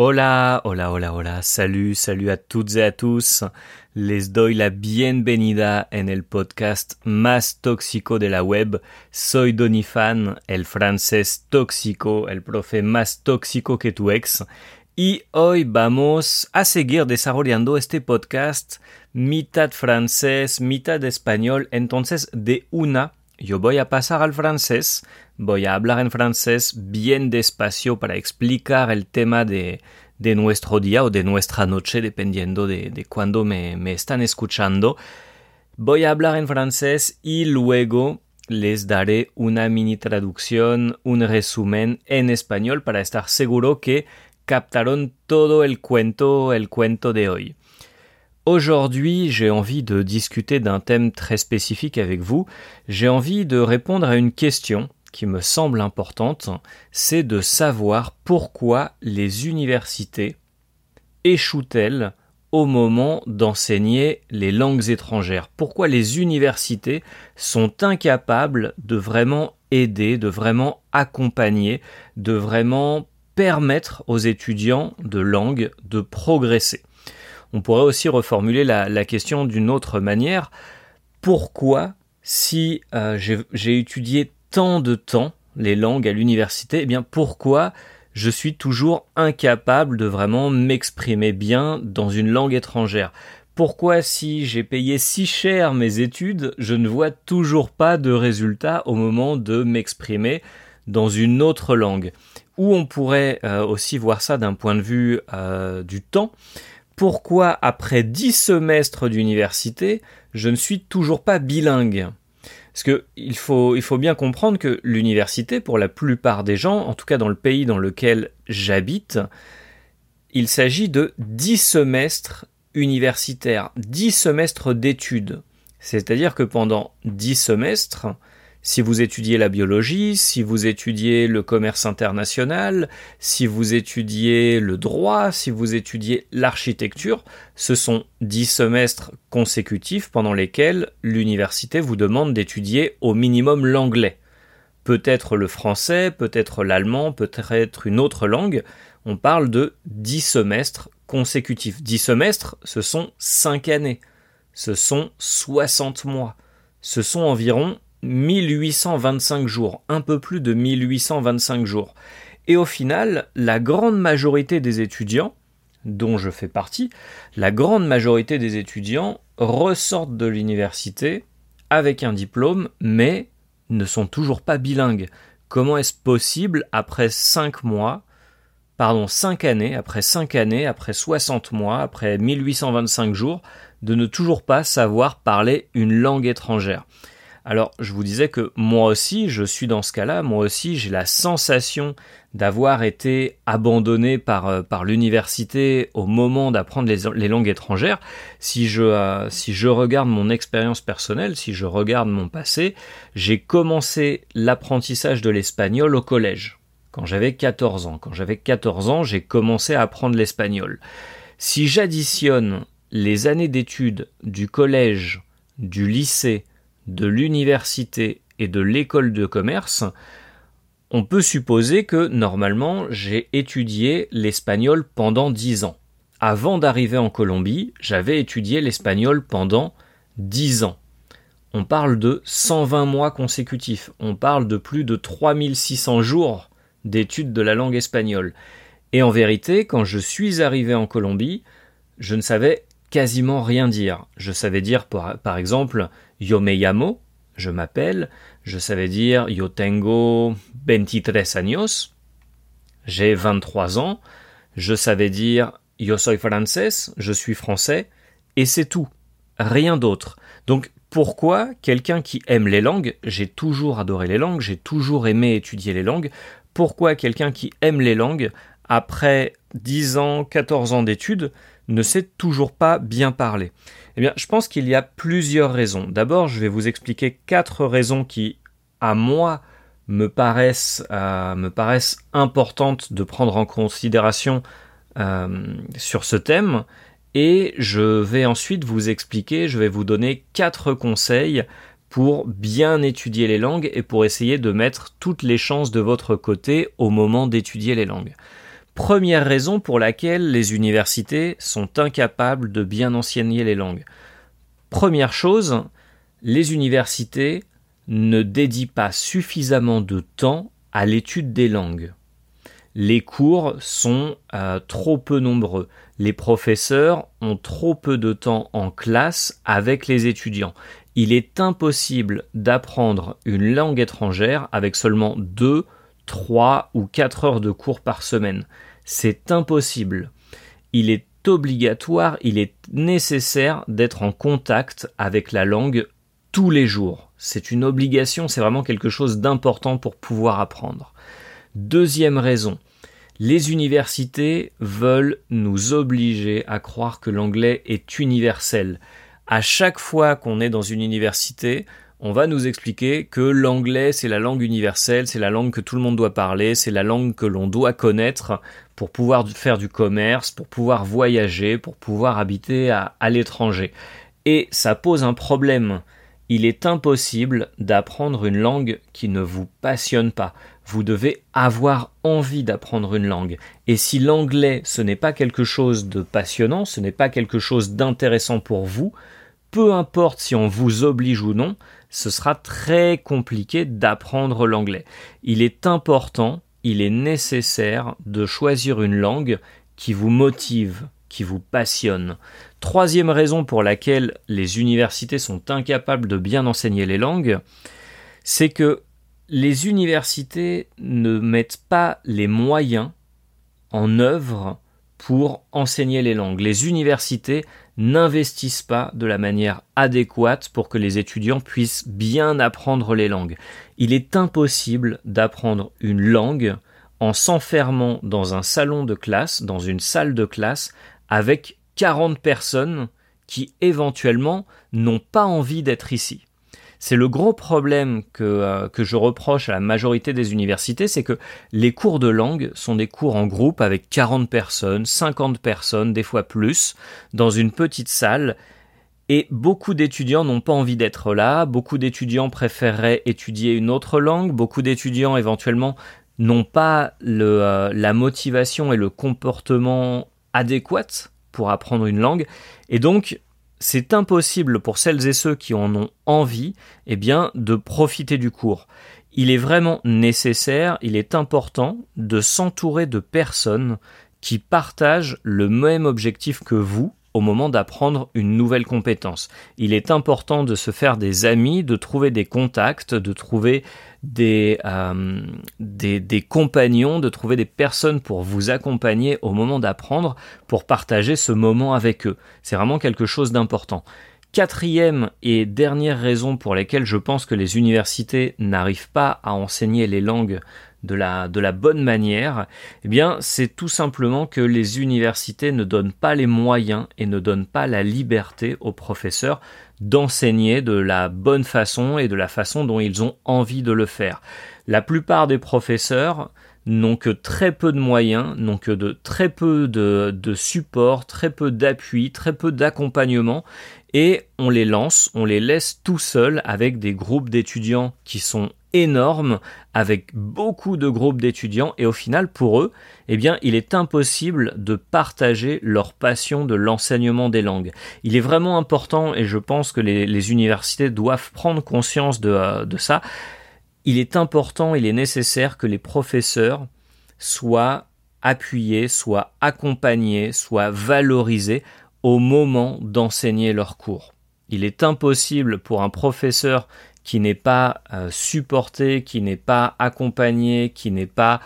Hola, hola, hola, hola, salut, salut a toutes et a tous. Les doy la bienvenida en el podcast más tóxico de la web. Soy Donifan, el francés tóxico, el profe más tóxico que tu ex. Y hoy vamos a seguir desarrollando este podcast mitad francés, mitad español. Entonces, de una, yo voy a pasar al francés Voy a hablar en francés bien despacio para explicar el tema de, de nuestro día o de nuestra noche, dependiendo de, de cuándo me, me están escuchando. Voy a hablar en francés y luego les daré una mini traducción, un resumen en español para estar seguro que captaron todo el cuento, el cuento de hoy. Aujourd'hui, j'ai envie de discuter d'un thème très spécifique avec vous. J'ai envie de répondre à une question qui me semble importante, c'est de savoir pourquoi les universités échouent-elles au moment d'enseigner les langues étrangères? Pourquoi les universités sont incapables de vraiment aider, de vraiment accompagner, de vraiment permettre aux étudiants de langue de progresser? On pourrait aussi reformuler la, question d'une autre manière. Pourquoi, si euh, j'ai étudié tant de temps les langues à l'université, eh bien pourquoi je suis toujours incapable de vraiment m'exprimer bien dans une langue étrangère? Pourquoi si j'ai payé si cher mes études, je ne vois toujours pas de résultats au moment de m'exprimer dans une autre langue? Ou on pourrait euh, aussi voir ça d'un point de vue euh, du temps. Pourquoi après dix semestres d'université, je ne suis toujours pas bilingue parce que il faut, il faut bien comprendre que l'université, pour la plupart des gens, en tout cas dans le pays dans lequel j'habite, il s'agit de 10 semestres universitaires, 10 semestres d'études. C'est-à-dire que pendant 10 semestres, si vous étudiez la biologie, si vous étudiez le commerce international, si vous étudiez le droit, si vous étudiez l'architecture, ce sont dix semestres consécutifs pendant lesquels l'université vous demande d'étudier au minimum l'anglais. Peut-être le français, peut-être l'allemand, peut-être une autre langue. On parle de dix semestres consécutifs. Dix semestres, ce sont cinq années. Ce sont 60 mois. Ce sont environ 1825 jours, un peu plus de 1825 jours. Et au final, la grande majorité des étudiants, dont je fais partie, la grande majorité des étudiants ressortent de l'université avec un diplôme, mais ne sont toujours pas bilingues. Comment est-ce possible après 5 mois, pardon, 5 années, après 5 années, après 60 mois, après 1825 jours, de ne toujours pas savoir parler une langue étrangère? Alors, je vous disais que moi aussi, je suis dans ce cas-là, moi aussi, j'ai la sensation d'avoir été abandonné par, euh, l'université au moment d'apprendre les, langues étrangères. Si je, euh, si je regarde mon expérience personnelle, si je regarde mon passé, j'ai commencé l'apprentissage de l'espagnol au collège, quand j'avais 14 ans. Quand j'avais 14 ans, j'ai commencé à apprendre l'espagnol. Si j'additionne les années d'études du collège, du lycée, de l'université et de l'école de commerce, on peut supposer que normalement j'ai étudié l'espagnol pendant 10 ans. Avant d'arriver en Colombie, j'avais étudié l'espagnol pendant 10 ans. On parle de 120 mois consécutifs, on parle de plus de 3600 jours d'études de la langue espagnole. Et en vérité, quand je suis arrivé en Colombie, je ne savais quasiment rien dire. Je savais dire par exemple Yo me llamo, je m'appelle, je savais dire Yo tengo 23 años, j'ai 23 ans, je savais dire Yo soy francés, je suis français, et c'est tout, rien d'autre. Donc pourquoi quelqu'un qui aime les langues, j'ai toujours adoré les langues, j'ai toujours aimé étudier les langues, pourquoi quelqu'un qui aime les langues, après 10 ans, 14 ans d'études, ne sait toujours pas bien parler Eh bien, je pense qu'il y a plusieurs raisons. D'abord, je vais vous expliquer quatre raisons qui, à moi, me paraissent, euh, importantes de prendre en considération euh, sur ce thème. Et je vais ensuite vous expliquer, je vais vous donner quatre conseils pour bien étudier les langues et pour essayer de mettre toutes les chances de votre côté au moment d'étudier les langues. Première raison pour laquelle les universités sont incapables de bien enseigner les langues. Première chose, les universités ne dédient pas suffisamment de temps à l'étude des langues. Les cours sont euh, trop peu nombreux. Les professeurs ont trop peu de temps en classe avec les étudiants. Il est impossible d'apprendre une langue étrangère avec seulement 2, 3 ou 4 heures de cours par semaine. C'est impossible. Il est obligatoire, il est nécessaire d'être en contact avec la langue tous les jours. C'est une obligation, c'est vraiment quelque chose d'important pour pouvoir apprendre. Deuxième raison, les universités veulent nous obliger à croire que l'anglais est universel. À chaque fois qu'on est dans une université, on va nous expliquer que l'anglais c'est la langue universelle, c'est la langue que tout le monde doit parler, c'est la langue que l'on doit connaître pour pouvoir faire du commerce, pour pouvoir voyager, pour pouvoir habiter à, à l'étranger. Et ça pose un problème. Il est impossible d'apprendre une langue qui ne vous passionne pas. Vous devez avoir envie d'apprendre une langue. Et si l'anglais ce n'est pas quelque chose de passionnant, ce n'est pas quelque chose d'intéressant pour vous, peu importe si on vous oblige ou non, ce sera très compliqué d'apprendre l'anglais. Il est important, il est nécessaire de choisir une langue qui vous motive, qui vous passionne. Troisième raison pour laquelle les universités sont incapables de bien enseigner les langues, c'est que les universités ne mettent pas les moyens en œuvre pour enseigner les langues. Les universités n'investissent pas de la manière adéquate pour que les étudiants puissent bien apprendre les langues. Il est impossible d'apprendre une langue en s'enfermant dans un salon de classe, dans une salle de classe, avec 40 personnes qui éventuellement n'ont pas envie d'être ici. C'est le gros problème que, euh, que je reproche à la majorité des universités, c'est que les cours de langue sont des cours en groupe avec 40 personnes, 50 personnes, des fois plus, dans une petite salle, et beaucoup d'étudiants n'ont pas envie d'être là, beaucoup d'étudiants préféreraient étudier une autre langue, beaucoup d'étudiants éventuellement n'ont pas euh, la motivation et le comportement adéquat pour apprendre une langue, et donc c'est impossible pour celles et ceux qui en ont envie, eh bien, de profiter du cours. Il est vraiment nécessaire, il est important de s'entourer de personnes qui partagent le même objectif que vous au moment d'apprendre une nouvelle compétence. Il est important de se faire des amis, de trouver des contacts, de trouver des, euh, des, compagnons, de trouver des personnes pour vous accompagner au moment d'apprendre, pour partager ce moment avec eux. C'est vraiment quelque chose d'important. Quatrième et dernière raison pour laquelle je pense que les universités n'arrivent pas à enseigner les langues de la, bonne manière, eh bien, c'est tout simplement que les universités ne donnent pas les moyens et ne donnent pas la liberté aux professeurs d'enseigner de la bonne façon et de la façon dont ils ont envie de le faire. La plupart des professeurs n'ont que très peu de moyens, n'ont que de très peu de support, très peu d'appui, très peu d'accompagnement, et on les lance, on les laisse tout seuls avec des groupes d'étudiants qui sont énormes, avec beaucoup de groupes d'étudiants, et au final, pour eux, eh bien, il est impossible de partager leur passion de l'enseignement des langues. Il est vraiment important, et je pense que les, universités doivent prendre conscience de, euh, de ça, il est important, il est nécessaire que les professeurs soient appuyés, soient accompagnés, soient valorisés au moment d'enseigner leurs cours. Il est impossible pour un professeur qui n'est pas euh, supporté, qui n'est pas accompagné, qui n'est pas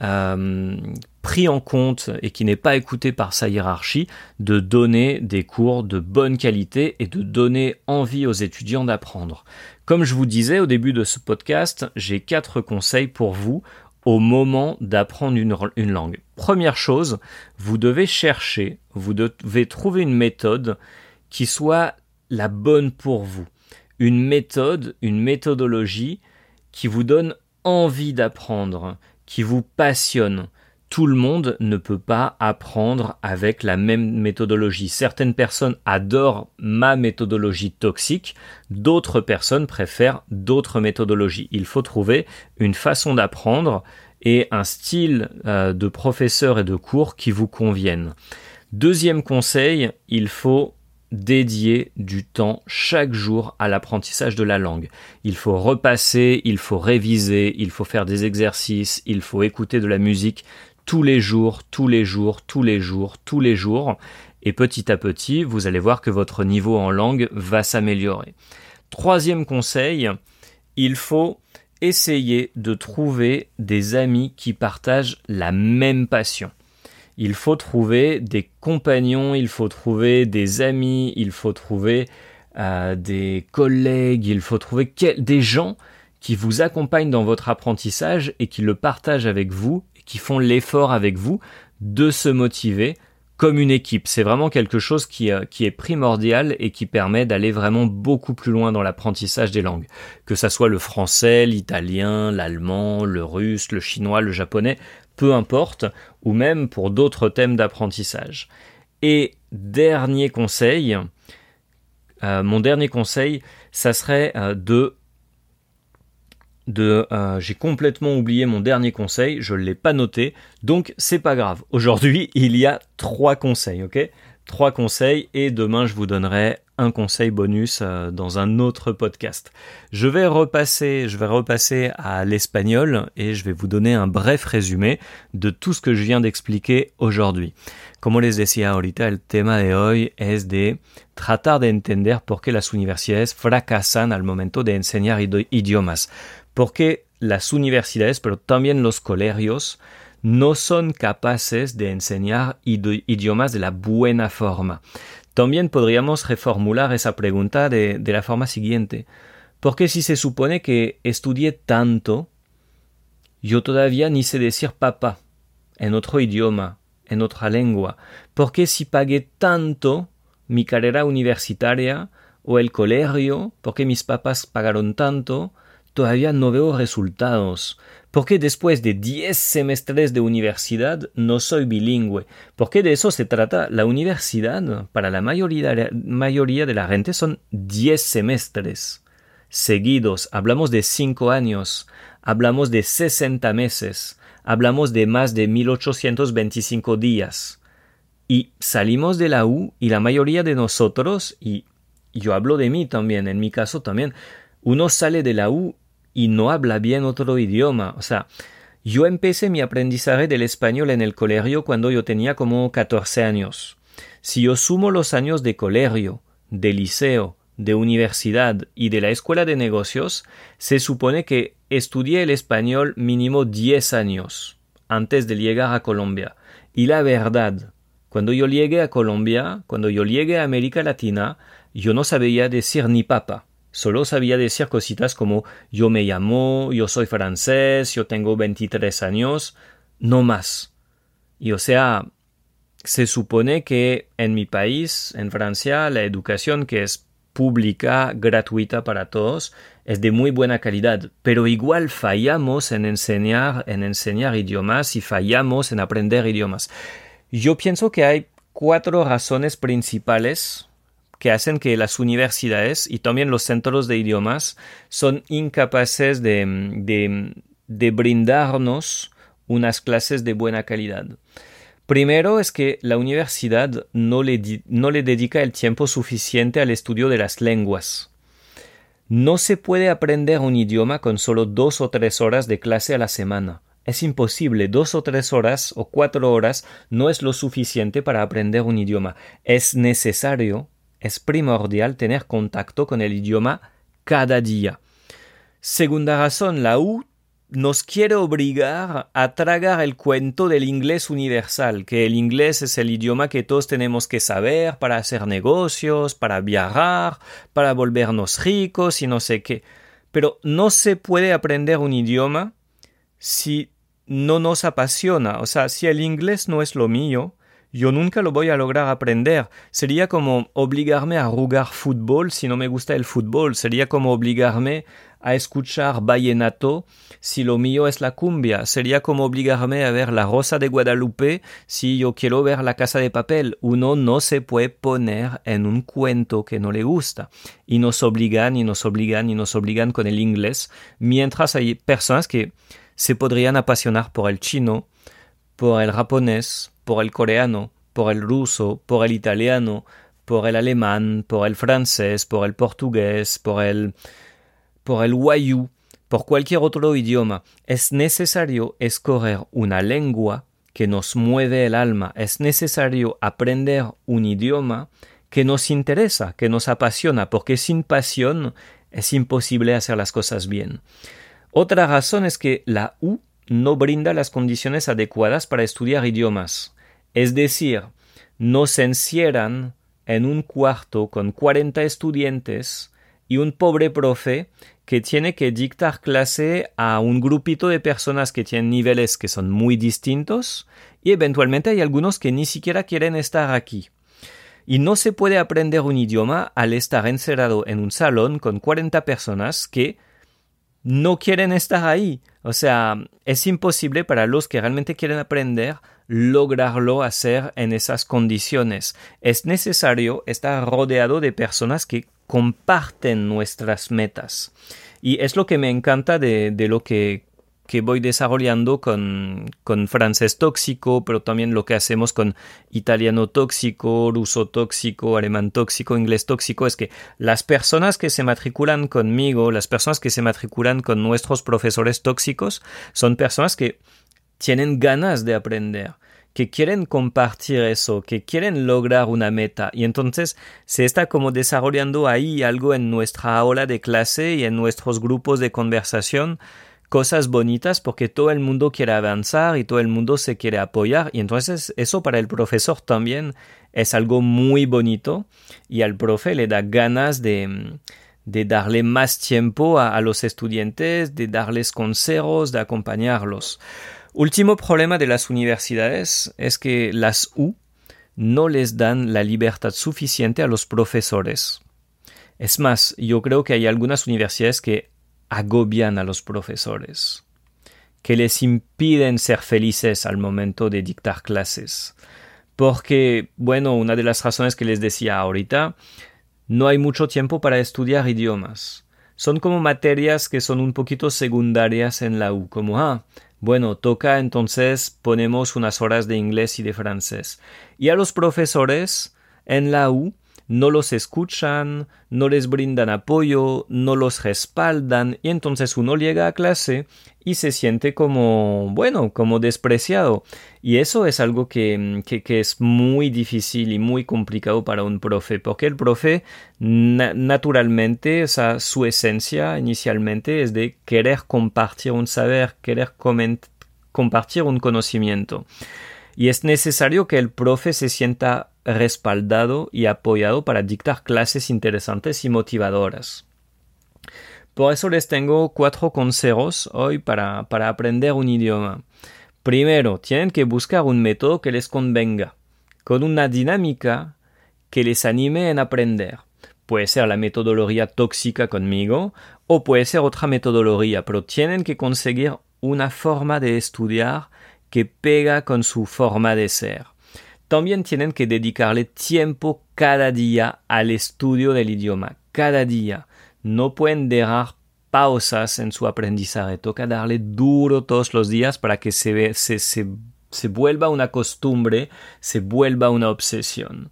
euh, pris en compte et qui n'est pas écouté par sa hiérarchie, de donner des cours de bonne qualité et de donner envie aux étudiants d'apprendre. Comme je vous disais au début de ce podcast, j'ai quatre conseils pour vous au moment d'apprendre une, une, langue. Première chose, vous devez chercher, vous devez trouver une méthode qui soit la bonne pour vous. Une méthode, une méthodologie qui vous donne envie d'apprendre, qui vous passionne. Tout le monde ne peut pas apprendre avec la même méthodologie. Certaines personnes adorent ma méthodologie toxique, d'autres personnes préfèrent d'autres méthodologies. Il faut trouver une façon d'apprendre et un style euh, de professeur et de cours qui vous conviennent. Deuxième conseil, il faut dédier du temps chaque jour à l'apprentissage de la langue. Il faut repasser, il faut réviser, il faut faire des exercices, il faut écouter de la musique tous les jours, tous les jours, tous les jours, tous les jours. Et petit à petit, vous allez voir que votre niveau en langue va s'améliorer. Troisième conseil, il faut essayer de trouver des amis qui partagent la même passion. Il faut trouver des compagnons, il faut trouver des amis, il faut trouver euh, des collègues, il faut trouver des gens qui vous accompagnent dans votre apprentissage et qui le partagent avec vous qui font l'effort avec vous de se motiver comme une équipe. C'est vraiment quelque chose qui, euh, qui, est primordial et qui permet d'aller vraiment beaucoup plus loin dans l'apprentissage des langues. Que ça soit le français, l'italien, l'allemand, le russe, le chinois, le japonais, peu importe, ou même pour d'autres thèmes d'apprentissage. Et dernier conseil, euh, mon dernier conseil, ça serait euh, de de euh, j'ai complètement oublié mon dernier conseil, je ne l'ai pas noté, donc c'est pas grave. Aujourd'hui, il y a trois conseils, ok? Trois conseils et demain je vous donnerai un conseil bonus euh, dans un autre podcast. Je vais repasser, je vais repasser à l'espagnol et je vais vous donner un bref résumé de tout ce que je viens d'expliquer aujourd'hui. Como les decía ahorita, el tema de hoy es de tratar de entender por qué las universidades fracasan al momento de enseñar idiomas. Porque las universidades, pero también los colegios, no son capaces de enseñar idiomas de la buena forma. También podríamos reformular esa pregunta de, la forma siguiente. ¿Por qué si se supone que estudié tanto, yo todavía ni sé decir papá en otro idioma, en otra lengua? ¿Por qué si pagué tanto mi carrera universitaria o el colegio, por qué mis papás pagaron tanto, todavía no veo resultados. Porque después de 10 semestres de universidad no soy bilingüe. Porque de eso se trata. La universidad, para la mayoría, mayoría de la gente, son 10 semestres seguidos. Hablamos de 5 años. Hablamos de 60 meses. Hablamos de más de 1825 días. Y salimos de la U y la mayoría de nosotros, y yo hablo de mí también, en mi caso también, uno sale de la U y no habla bien otro idioma. O sea, yo empecé mi aprendizaje del español en el colegio cuando yo tenía como 14 años. Si yo sumo los años de colegio, de liceo, de universidad y de la escuela de negocios, se supone que estudié el español mínimo 10 años antes de llegar a Colombia. Y la verdad, cuando yo llegué a Colombia, cuando yo llegué a América Latina, yo no sabía decir ni papa. Solo sabía decir cositas como yo me llamo, yo soy francés, yo tengo 23 años, no más. Y o sea, se supone que en mi país, en Francia, la educación que es pública, gratuita para todos, es de muy buena calidad, pero igual fallamos en enseñar, en enseñar idiomas y fallamos en aprender idiomas. Yo pienso que hay cuatro razones principales que hacen que las universidades y también los centros de idiomas son incapaces de, brindarnos unas clases de buena calidad. Primero es que la universidad no le, no le dedica el tiempo suficiente al estudio de las lenguas. No se puede aprender un idioma con solo dos o tres horas de clase a la semana. Es imposible, dos o tres horas o cuatro horas no es lo suficiente para aprender un idioma. Es necesario es primordial tener contacto con el idioma cada día. Segunda razón, la U nos quiere obligar a tragar el cuento del inglés universal, que el inglés es el idioma que todos tenemos que saber para hacer negocios, para viajar, para volvernos ricos y no sé qué. Pero no se puede aprender un idioma si no nos apasiona. O sea, si el inglés no es lo mío, yo nunca lo voy a lograr aprender. Sería como obligarme a jugar fútbol si no me gusta el fútbol. Sería como obligarme a escuchar vallenato si lo mío es la cumbia. Sería como obligarme a ver La Rosa de Guadalupe si yo quiero ver La Casa de Papel. Uno no se puede poner en un cuento que no le gusta. Y nos obligan y nos obligan y nos obligan con el inglés. Mientras hay personas que se podrían apasionar por el chino, por el japonés, por el coreano, por el ruso, por el italiano, por el alemán, por el francés, por el portugués, por el por el wayu, por cualquier otro idioma. Es necesario escoger una lengua que nos mueve el alma. Es necesario aprender un idioma que nos interesa, que nos apasiona, porque sin pasión es imposible hacer las cosas bien. Otra razón es que la U no brinda las condiciones adecuadas para estudiar idiomas. Es decir, nos encierran en un cuarto con 40 estudiantes y un pobre profe que tiene que dictar clase a un grupito de personas que tienen niveles que son muy distintos y eventualmente hay algunos que ni siquiera quieren estar aquí. Y no se puede aprender un idioma al estar encerrado en un salón con 40 personas que no quieren estar ahí. O sea, es imposible para los que realmente quieren aprender lograrlo hacer en esas condiciones. Es necesario estar rodeado de personas que comparten nuestras metas. Y es lo que me encanta de, lo que, voy desarrollando con, con, francés tóxico, pero también lo que hacemos con italiano tóxico, ruso tóxico, alemán tóxico, inglés tóxico, es que las personas que se matriculan conmigo, las personas que se matriculan con nuestros profesores tóxicos, son personas que tienen ganas de aprender que quieren compartir eso, que quieren lograr una meta. Y entonces se está como desarrollando ahí algo en nuestra aula de clase y en nuestros grupos de conversación, cosas bonitas porque todo el mundo quiere avanzar y todo el mundo se quiere apoyar. Y entonces eso para el profesor también es algo muy bonito y al profe le da ganas de de darle más tiempo a, a los estudiantes, de darles consejos, de acompañarlos. Último problema de las universidades es que las U no les dan la libertad suficiente a los profesores. Es más, yo creo que hay algunas universidades que agobian a los profesores, que les impiden ser felices al momento de dictar clases. Porque, bueno, una de las razones que les decía ahorita, no hay mucho tiempo para estudiar idiomas. Son como materias que son un poquito secundarias en la U, como, ah, bueno, toca entonces ponemos unas horas de inglés y de francés. Y a los profesores en la U no los escuchan, no les brindan apoyo, no los respaldan y entonces uno llega a clase y se siente como, bueno, como despreciado. Y eso es algo que, que, es muy difícil y muy complicado para un profe, porque el profe naturalmente, o su esencia inicialmente es de querer compartir un saber, querer compartir un conocimiento. Y es necesario que el profe se sienta respaldado y apoyado para dictar clases interesantes y motivadoras. Por eso les tengo cuatro consejos hoy para, para aprender un idioma. Primero, tienen que buscar un método que les convenga, con una dinámica que les anime en aprender. Puede ser la metodología tóxica conmigo o puede ser otra metodología, pero tienen que conseguir una forma de estudiar que pega con su forma de ser también tienen que dedicarle tiempo cada día al estudio del idioma, cada día. No pueden dejar pausas en su aprendizaje, toca darle duro todos los días para que se, vuelva una costumbre, se vuelva una obsesión.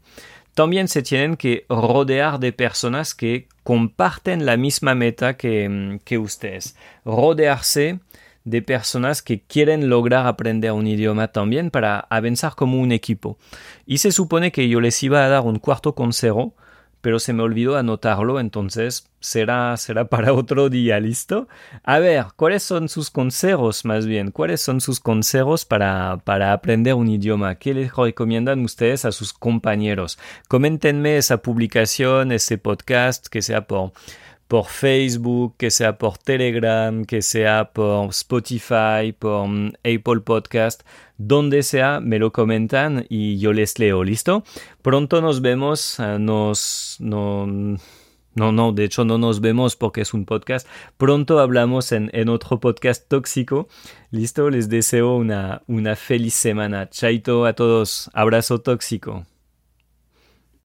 También se tienen que rodear de personas que comparten la misma meta que, que ustedes. Rodearse de personas que quieren lograr aprender un idioma también para avanzar como un equipo. Y se supone que yo les iba a dar un cuarto consejo, pero se me olvidó anotarlo, entonces será, será para otro día, ¿listo? A ver, ¿cuáles son sus consejos más bien? ¿Cuáles son sus consejos para, para aprender un idioma? ¿Qué les recomiendan ustedes a sus compañeros? Coméntenme esa publicación, ese podcast, que sea por por Facebook, que sea por Telegram, que sea por Spotify, por mm, Apple Podcast, donde sea, me lo comentan y yo les leo, ¿listo? Pronto nos vemos, eh. No, no, no, de hecho no nos vemos porque es un podcast. Pronto hablamos en, en otro podcast tóxico. Listo, les deseo una, una feliz semana. Chaito a todos. Abrazo tóxico.